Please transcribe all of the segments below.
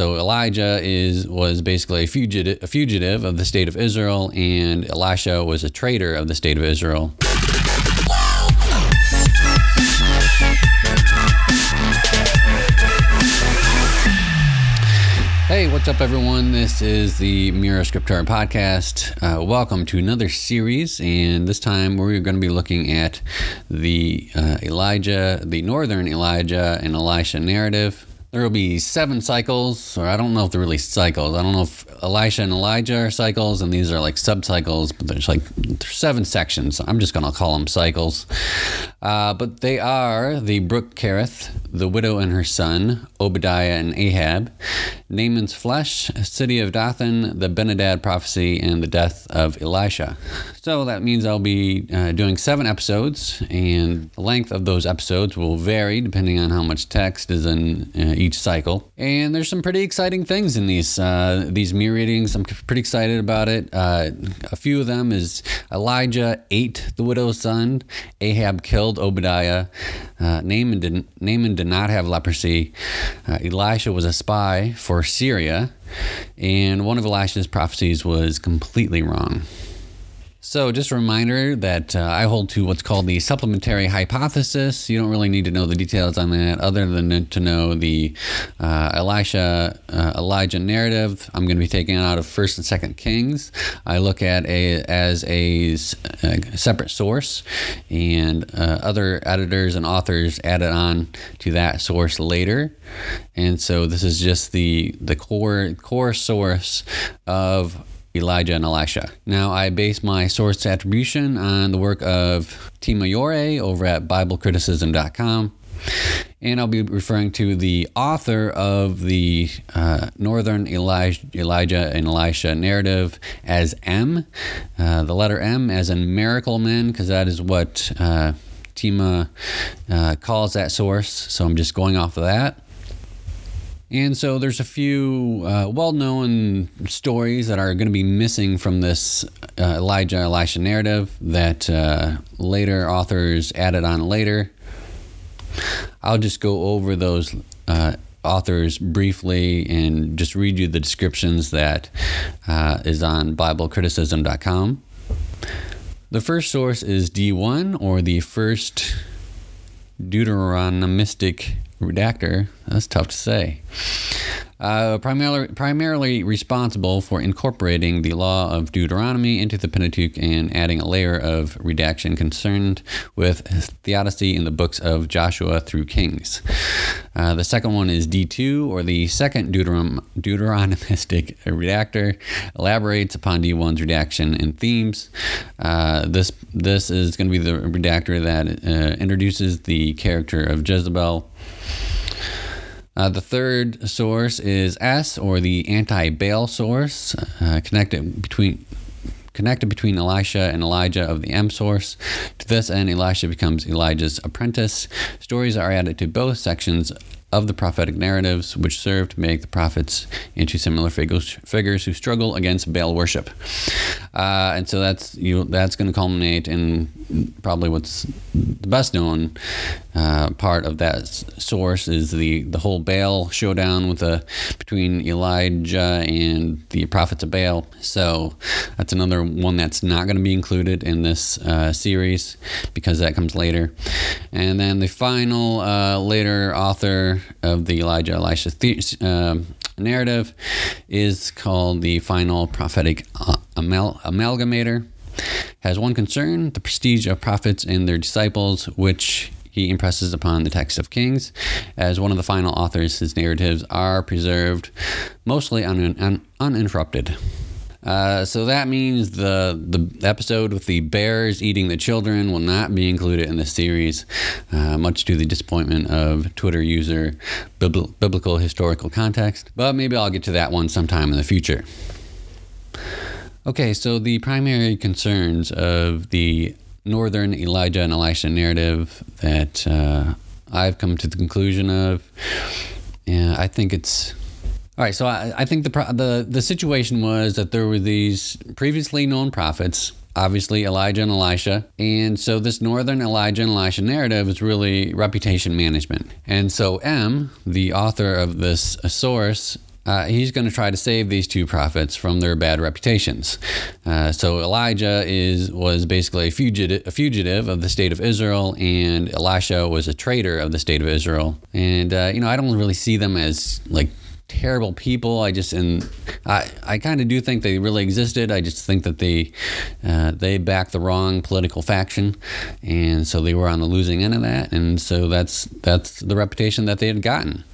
so Elijah is was basically a fugitive, a fugitive of the state of Israel, and Elisha was a traitor of the state of Israel. Hey, what's up, everyone? This is the Mira Scriptura podcast. Uh, welcome to another series, and this time we're going to be looking at the uh, Elijah, the Northern Elijah and Elisha narrative. There will be seven cycles, or I don't know if they're really cycles. I don't know if Elisha and Elijah are cycles, and these are like sub cycles, but there's like there's seven sections. I'm just going to call them cycles. Uh, but they are the brook Kerith, the widow and her son, Obadiah and Ahab, Naaman's flesh, city of Dothan, the Benhadad prophecy, and the death of Elisha. So that means I'll be uh, doing seven episodes, and the length of those episodes will vary depending on how much text is in uh, each cycle. And there's some pretty exciting things in these uh, these mirror readings. I'm pretty excited about it. Uh, a few of them is Elijah ate the widow's son, Ahab killed Obadiah, uh, Naaman did Naaman did not have leprosy. Uh, Elisha was a spy for Syria, and one of Elisha's prophecies was completely wrong. So, just a reminder that uh, I hold to what's called the supplementary hypothesis. You don't really need to know the details on that, other than to know the uh, Elisha uh, Elijah narrative. I'm going to be taking out of First and Second Kings. I look at a as a, a separate source, and uh, other editors and authors added on to that source later. And so, this is just the the core core source of Elijah and Elisha. Now, I base my source attribution on the work of Tima Yore over at BibleCriticism.com. And I'll be referring to the author of the uh, Northern Elijah, Elijah and Elisha narrative as M, uh, the letter M as in miracle men, because that is what uh, Tima uh, calls that source. So I'm just going off of that. And so there's a few uh, well known stories that are going to be missing from this uh, Elijah Elisha narrative that uh, later authors added on later. I'll just go over those uh, authors briefly and just read you the descriptions that uh, is on BibleCriticism.com. The first source is D1 or the first Deuteronomistic redactor. That's tough to say. Uh, primarily, primarily responsible for incorporating the law of Deuteronomy into the Pentateuch and adding a layer of redaction concerned with theodicy in the books of Joshua through Kings. Uh, the second one is D2, or the second Deuteron- Deuteronomistic redactor, elaborates upon D1's redaction and themes. Uh, this this is going to be the redactor that uh, introduces the character of Jezebel. Uh, the third source is S, or the anti-Baal source, uh, connected between connected between Elisha and Elijah of the M source. To this end, Elisha becomes Elijah's apprentice. Stories are added to both sections of the prophetic narratives, which serve to make the prophets into similar figures, figures who struggle against Baal worship. Uh, and so that's you. That's going to culminate in probably what's the best known uh, part of that source is the the whole Baal showdown with the between Elijah and the prophets of Baal. So that's another one that's not going to be included in this uh, series because that comes later. And then the final uh, later author of the Elijah Elisha the- um, narrative is called the final prophetic uh, amal- amalgamator. Has one concern the prestige of prophets and their disciples, which he impresses upon the text of Kings. As one of the final authors, his narratives are preserved mostly un- un- uninterrupted. Uh, so that means the the episode with the bears eating the children will not be included in the series, uh, much to the disappointment of Twitter user Bibl- Biblical Historical Context. But maybe I'll get to that one sometime in the future. Okay, so the primary concerns of the Northern Elijah and Elisha narrative that uh, I've come to the conclusion of, yeah, I think it's all right, so I, I think the, the the situation was that there were these previously known prophets, obviously Elijah and Elisha, and so this northern Elijah and Elisha narrative is really reputation management. And so M, the author of this source, uh, he's going to try to save these two prophets from their bad reputations. Uh, so Elijah is was basically a fugitive, a fugitive of the state of Israel, and Elisha was a traitor of the state of Israel. And uh, you know, I don't really see them as like terrible people. I just and I I kind of do think they really existed. I just think that they uh, they backed the wrong political faction, and so they were on the losing end of that. And so that's that's the reputation that they had gotten.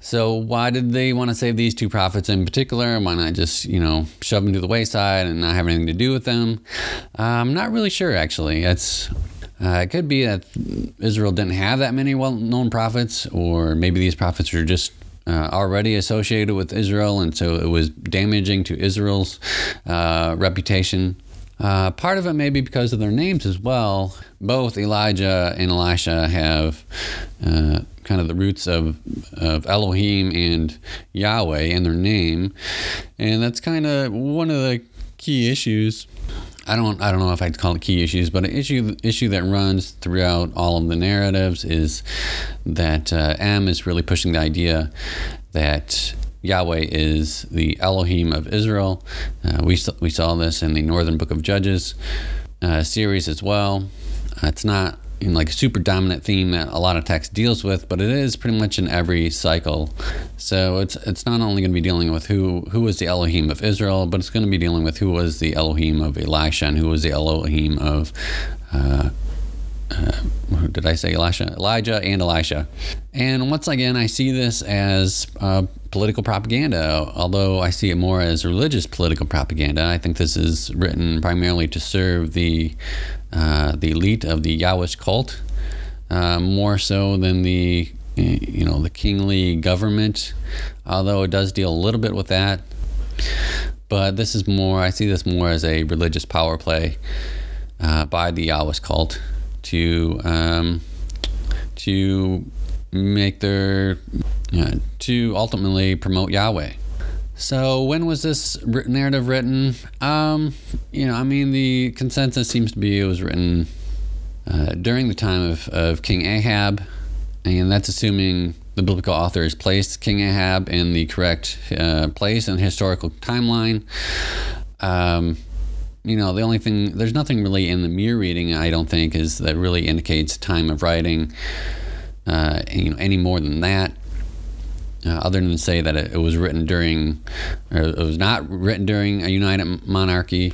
So why did they want to save these two prophets in particular? Why not just you know shove them to the wayside and not have anything to do with them? Uh, I'm not really sure actually. It's uh, it could be that Israel didn't have that many well-known prophets, or maybe these prophets are just uh, already associated with Israel, and so it was damaging to Israel's uh, reputation. Uh, part of it may be because of their names as well. Both Elijah and Elisha have uh, kind of the roots of, of Elohim and Yahweh in their name, and that's kind of one of the key issues I don't I don't know if I'd call it key issues, but an issue issue that runs throughout all of the narratives is that uh, M is really pushing the idea that Yahweh is the Elohim of Israel. Uh, we we saw this in the Northern Book of Judges uh, series as well. It's not in like a super dominant theme that a lot of text deals with, but it is pretty much in every cycle. So it's it's not only going to be dealing with who who was the Elohim of Israel, but it's going to be dealing with who was the Elohim of Elisha and who was the Elohim of. Uh, uh, did I say Elisha? Elijah and Elisha. And once again, I see this as uh, political propaganda, although I see it more as religious political propaganda. I think this is written primarily to serve the uh, the elite of the Yahwist cult, uh, more so than the you know the kingly government. Although it does deal a little bit with that, but this is more. I see this more as a religious power play uh, by the Yahwist cult to um, to make their uh, to ultimately promote Yahweh. So when was this narrative written? Um, you know, I mean, the consensus seems to be it was written uh, during the time of, of King Ahab, and that's assuming the biblical authors placed King Ahab in the correct uh, place and historical timeline. Um, you know, the only thing there's nothing really in the mere reading I don't think is that really indicates time of writing. Uh, you know, any more than that uh, other than say that it, it, was written during, or it was not written during a united monarchy.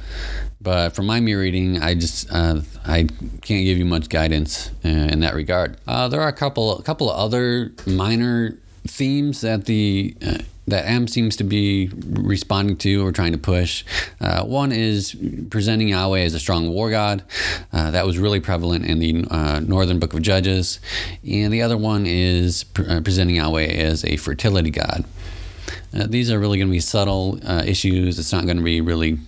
But from my mere reading, I just uh, I can't give you much guidance uh, in that regard. Uh, there are a couple a couple of other minor themes that the uh, that M seems to be responding to or trying to push. Uh, one is presenting Yahweh as a strong war god. Uh, that was really prevalent in the uh, Northern Book of Judges. And the other one is pre- uh, presenting Yahweh as a fertility god. Uh, these are really going to be subtle uh, issues. It's not going to be really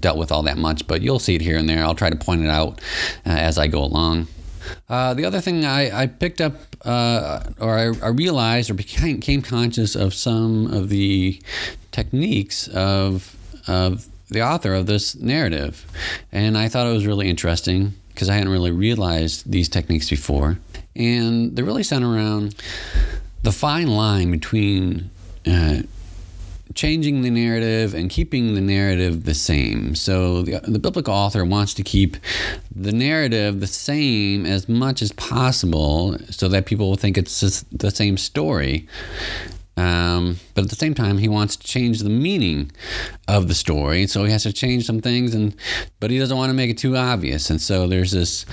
dealt with all that much, but you'll see it here and there. I'll try to point it out as I go along. Uh, the other thing I, I picked up, uh, or I, I, realized, or became, became conscious of some of the techniques of of the author of this narrative, and I thought it was really interesting because I hadn't really realized these techniques before, and they really center around the fine line between. Uh, changing the narrative and keeping the narrative the same. So the, the biblical author wants to keep the narrative the same as much as possible so that people will think it's the same story. Um, but at the same time, he wants to change the meaning of the story, so he has to change some things, and but he doesn't want to make it too obvious. And so there's this,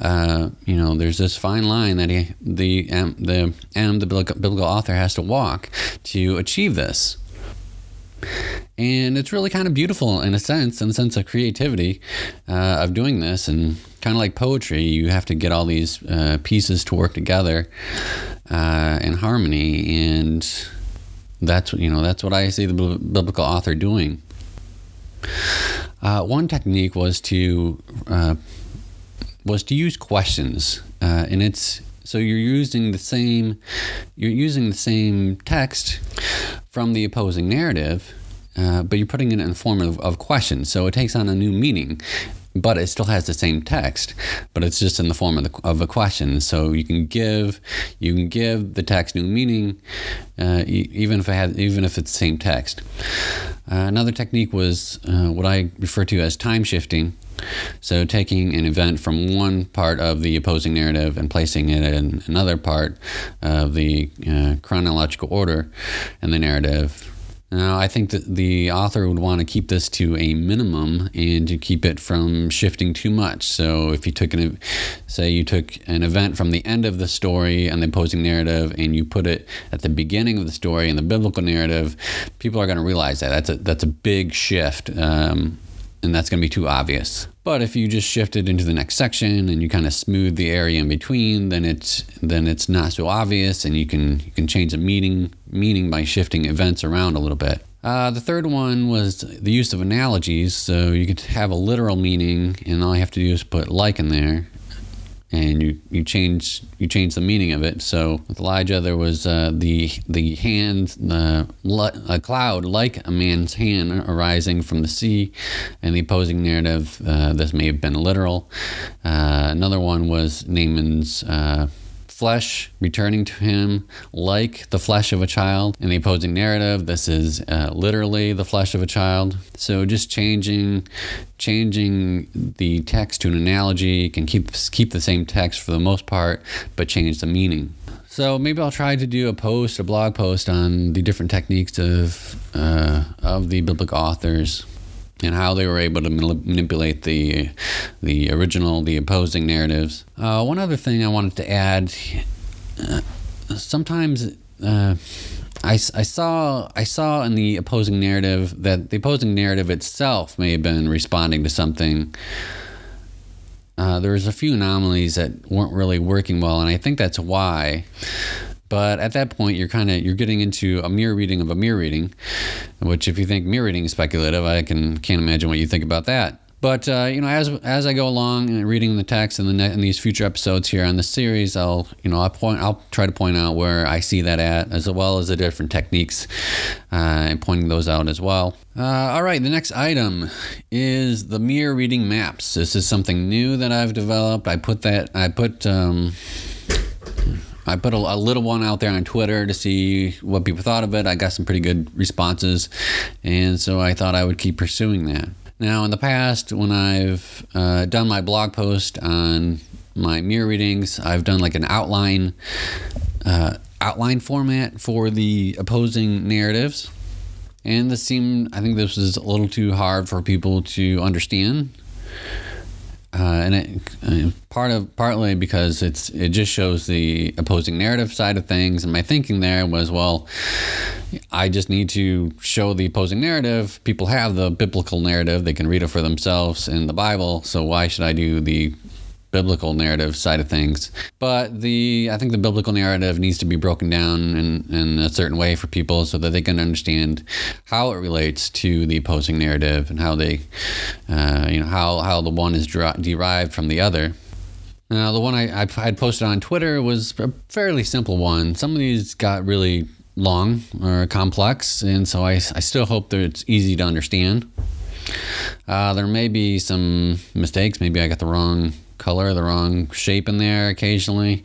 uh, you know, there's this fine line that he, the um, the um, the biblical author has to walk to achieve this and it's really kind of beautiful in a sense in the sense of creativity uh, of doing this. And kind of like poetry you have to get all these uh, pieces to work together uh, in harmony. And that's you know that's what i see the biblical author doing. Uh, one technique was to uh, was to use questions uh, and it's so you're using the same you're using the same text from the opposing narrative, uh, but you're putting it in the form of, of questions. So it takes on a new meaning but it still has the same text, but it's just in the form of, the, of a question. So you can give you can give the text new meaning, uh, even if it has even if it's the same text. Uh, another technique was uh, what I refer to as time shifting. So, taking an event from one part of the opposing narrative and placing it in another part of the uh, chronological order in the narrative now, I think that the author would want to keep this to a minimum and to keep it from shifting too much. So, if you took an, say, you took an event from the end of the story and the opposing narrative, and you put it at the beginning of the story in the biblical narrative, people are going to realize that that's a that's a big shift. Um, and that's going to be too obvious. But if you just shift it into the next section and you kind of smooth the area in between, then it's then it's not so obvious, and you can you can change the meaning meaning by shifting events around a little bit. Uh, the third one was the use of analogies. So you could have a literal meaning, and all you have to do is put like in there, and you, you change you change the meaning of it. So with Elijah, there was uh, the the hand, the a cloud like a man's hand arising from the sea, and the opposing narrative. Uh, this may have been literal. Uh, another one was Naaman's uh, flesh returning to him like the flesh of a child. In the opposing narrative, this is uh, literally the flesh of a child. So just changing changing the text to an analogy can keep keep the same text for the most part, but change the meaning. So maybe I'll try to do a post, a blog post on the different techniques of uh, of the biblical authors and how they were able to manipulate the the original, the opposing narratives. Uh, one other thing I wanted to add: uh, sometimes. Uh, I, I saw I saw in the opposing narrative that the opposing narrative itself may have been responding to something. Uh, there was a few anomalies that weren't really working well, and I think that's why. But at that point, you're kind of you're getting into a mirror reading of a mirror reading, which if you think mirror reading is speculative, I can can't imagine what you think about that. But uh, you know, as as I go along and reading the text in the in these future episodes here on the series, I'll you know I'll point I'll try to point out where I see that at, as well as the different techniques, uh, and pointing those out as well. Uh, all right, the next item is the mirror reading maps. This is something new that I've developed. I put that I put. Um, I put a, a, little one out there on Twitter to see what people thought of it. I got some pretty good responses, and so I thought I would keep pursuing that. Now, in the past, when I've uh, done my blog post on my mirror readings, I've done like an outline uh, outline format for the opposing narratives, and this seemed I think this was a little too hard for people to understand uh, and it uh, part of partly because it's it just shows the opposing narrative side of things. And my thinking there was well i just need to show the opposing narrative. People have the biblical narrative. They can read it for themselves in the bible. So why should i do the biblical narrative side of things. But the I think the biblical narrative needs to be broken down in, in a certain way for people so that they can understand how it relates to the opposing narrative and how they, uh, you know, how, how the one is derived from the other. Now, the one I, I had posted on Twitter was a fairly simple one. Some of these got really long or complex, and so I, I still hope that it's easy to understand. Uh, there may be some mistakes. Maybe I got the wrong color, the wrong shape in there occasionally.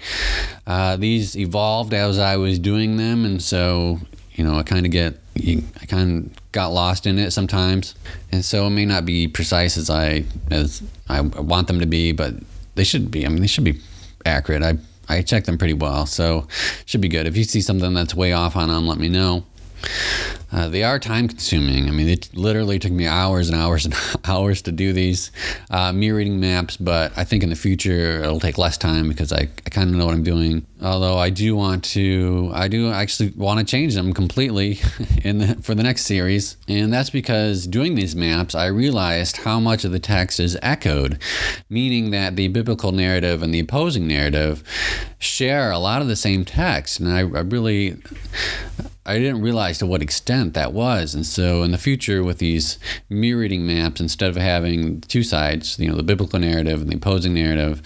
Uh, these evolved as I was doing them, and so you know I kind of get I kind of got lost in it sometimes, and so it may not be precise as I as I want them to be, but they should be. I mean, they should be accurate. I I check them pretty well, so should be good. If you see something that's way off on them, let me know. Uh, they are time consuming. I mean, it literally took me hours and hours and hours to do these uh, mirror reading maps, but I think in the future it'll take less time because I, I kind of know what I'm doing. Although I do want to, I do actually want to change them completely in the, for the next series. And that's because doing these maps, I realized how much of the text is echoed, meaning that the biblical narrative and the opposing narrative share a lot of the same text. And I, I really, I didn't realize to what extent that was. And so in the future, with these mirror reading maps, instead of having two sides, you know, the biblical narrative and the opposing narrative,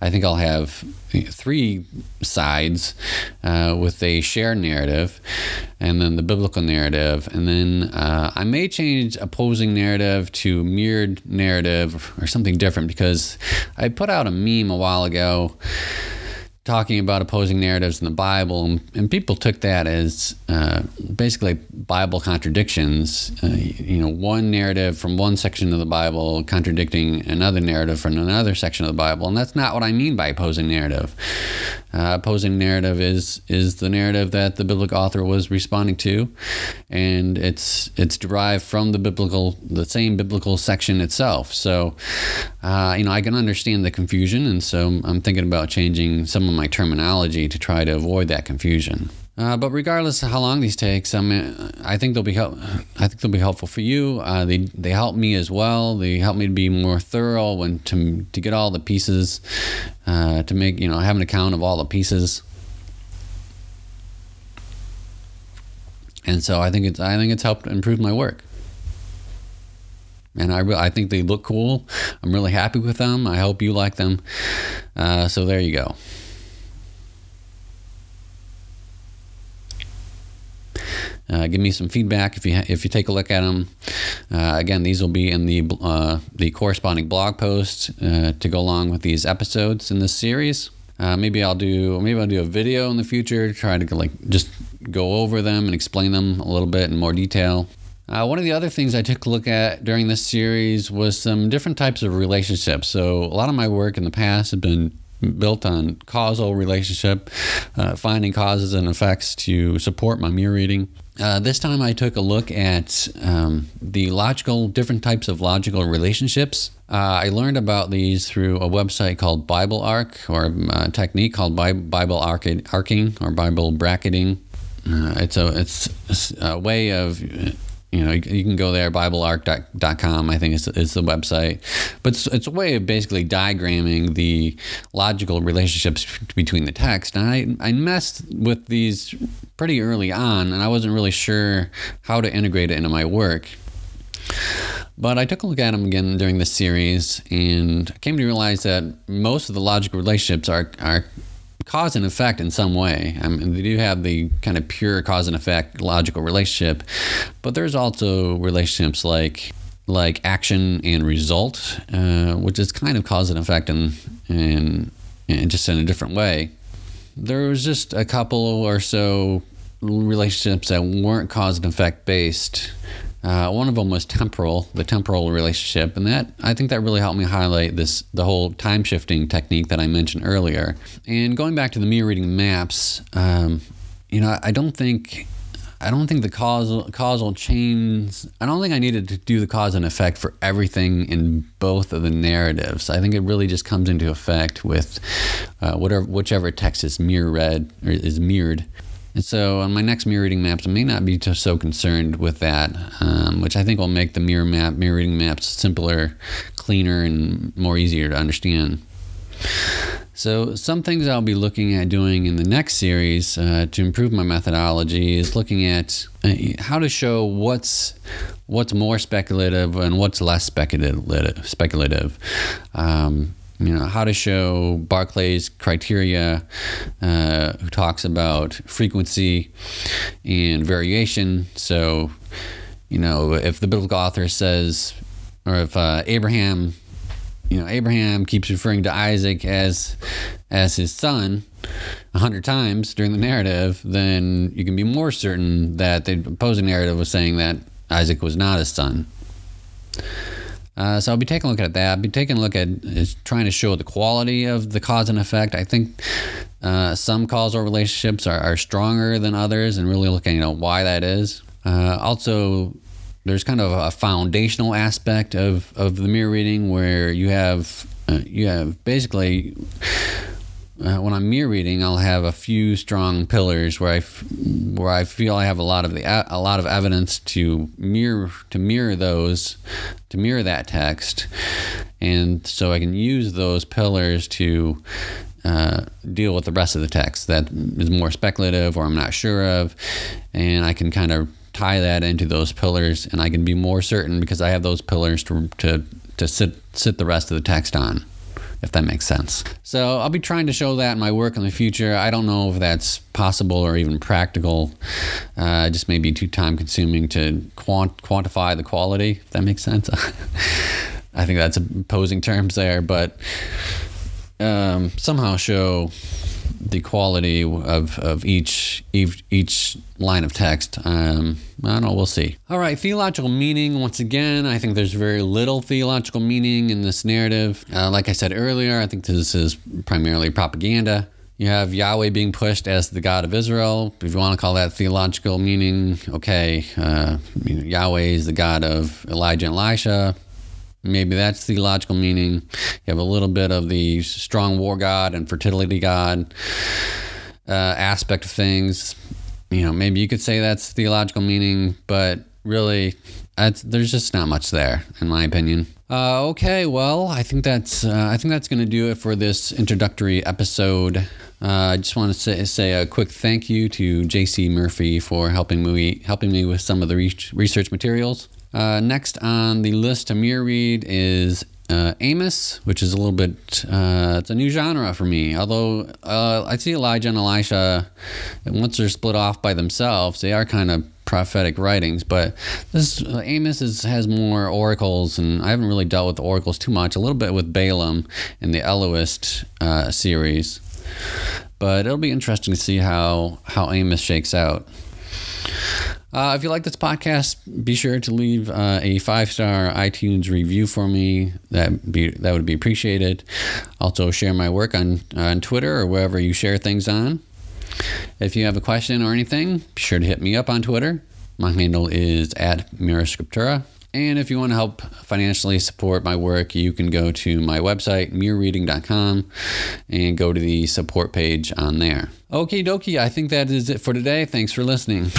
I think I'll have three sides uh, with a shared narrative and then the biblical narrative. And then uh, I may change opposing narrative to mirrored narrative or something different because I put out a meme a while ago talking about opposing narratives in the Bible, and, and people took that as uh, basically Bible contradictions. Uh, you know, one narrative from one section of the Bible contradicting another narrative from another section of the Bible, and that's not what I mean by opposing narrative. Uh, opposing narrative is is the narrative that the biblical author was responding to, and it's it's derived from the biblical the same biblical section itself. So, uh, you know, I can understand the confusion, and so I'm thinking about changing some of my terminology to try to avoid that confusion. Uh, but regardless of how long these takes, I mean, I think they'll be help. I think they'll be helpful for you. Uh, they they help me as well. They help me to be more thorough when to to get all the pieces, uh, to make you know have an account of all the pieces. And so I think it's I think it's helped improve my work. And I re- I think they look cool. I'm really happy with them. I hope you like them. Uh, so there you go. Uh, give me some feedback if you ha- if you take a look at them. Uh, again, these will be in the uh, the corresponding blog post uh, to go along with these episodes in this series. Uh, maybe I'll do maybe I'll do a video in the future, to try to like just go over them and explain them a little bit in more detail. Uh, one of the other things I took a look at during this series was some different types of relationships. So a lot of my work in the past has been built on causal relationship, uh, finding causes and effects to support my mirror reading. Uh, this time I took a look at um, the logical, different types of logical relationships. Uh, I learned about these through a website called Bible Arc or a technique called Bible arcing or Bible bracketing. Uh, it's a it's a way of you know, you, can go there, BibleArc.com, I think is, is the website. But it's, it's a way of basically diagramming the logical relationships between the text. And I, I messed with these pretty early on, and I wasn't really sure how to integrate it into my work. But I took a look at them again during this series and came to realize that most of the logical relationships are, are cause and effect in some way. I mean, they do have the kind of pure cause and effect logical relationship, but there's also relationships like like action and result, uh, which is kind of cause and effect and and just in a different way. There was just a couple or so relationships that weren't cause and effect based uh, one of them was temporal, the temporal relationship, and that I think that really helped me highlight this the whole time shifting technique that I mentioned earlier. And going back to the mirror reading maps, um, you know, I don't think I don't think the causal causal chains. I don't think I needed to do the cause and effect for everything in both of the narratives. I think it really just comes into effect with uh, whatever whichever text is mirror read or is mirrored. And so on my next mirror reading maps, I may not be so concerned with that, um, which I think will make the mirror map, mirror reading maps simpler, cleaner, and more easier to understand. So some things I'll be looking at doing in the next series uh, to improve my methodology is looking at uh, how to show what's what's more speculative and what's less speculative. Speculative. Um, you know how to show Barclay's criteria, uh, who talks about frequency and variation. So, you know, if the biblical author says, or if uh, Abraham, you know, Abraham keeps referring to Isaac as as his son a hundred times during the narrative, then you can be more certain that the opposing narrative was saying that Isaac was not his son. Uh, so I'll be taking a look at that. I'll be taking a look at trying to show the quality of the cause and effect. I think uh, some causal relationships are, are, stronger than others, and really looking at you know, why that is. Uh, also, there's kind of a foundational aspect of, of the mirror reading where you have uh, you have basically uh, when I'm mirror reading, I'll have a few strong pillars where I, f- where I feel I have a lot of the a lot of evidence to mirror to mirror those, to mirror that text, and so I can use those pillars to uh, deal with the rest of the text that is more speculative or I'm not sure of, and I can kind of tie that into those pillars, and I can be more certain because I have those pillars to to to sit sit the rest of the text on if that makes sense. So I'll be trying to show that in my work in the future. I don't know if that's possible or even practical. Uh, it just may be too time consuming to quant- quantify the quality, if that makes sense. I think that's opposing terms there, but um, somehow show the quality of, of each, each each line of text. Um, I don't know. We'll see. All right, theological meaning. Once again, I think there's very little theological meaning in this narrative. Uh, like I said earlier, I think this is primarily propaganda. You have Yahweh being pushed as the God of Israel. If you want to call that theological meaning, okay. Uh, you know, Yahweh is the God of Elijah and Elisha. Maybe that's theological meaning. You have a little bit of the strong war god and fertility god uh, aspect of things. You know, maybe you could say that's theological meaning, but really, there's just not much there, in my opinion. Uh, okay, well, I think that's uh, I think that's going to do it for this introductory episode. Uh, I just want to say, say a quick thank you to J.C. Murphy for helping me helping me with some of the research materials. Uh, next on the list to mirror read is uh, Amos, which is a little bit, uh, it's a new genre for me. Although uh, I see Elijah and Elisha, once they're split off by themselves, they are kind of prophetic writings. But this uh, Amos is, has more oracles, and I haven't really dealt with oracles too much. A little bit with Balaam in the Elohist uh, series, but it'll be interesting to see how how Amos shakes out. Uh, if you like this podcast, be sure to leave uh, a five star iTunes review for me. That be that would be appreciated. Also, share my work on on Twitter or wherever you share things on. If you have a question or anything, be sure to hit me up on Twitter. My handle is at Mira Scriptura. And if you want to help financially support my work, you can go to my website, mirreading.com, and go to the support page on there. Okie dokie, I think that is it for today. Thanks for listening.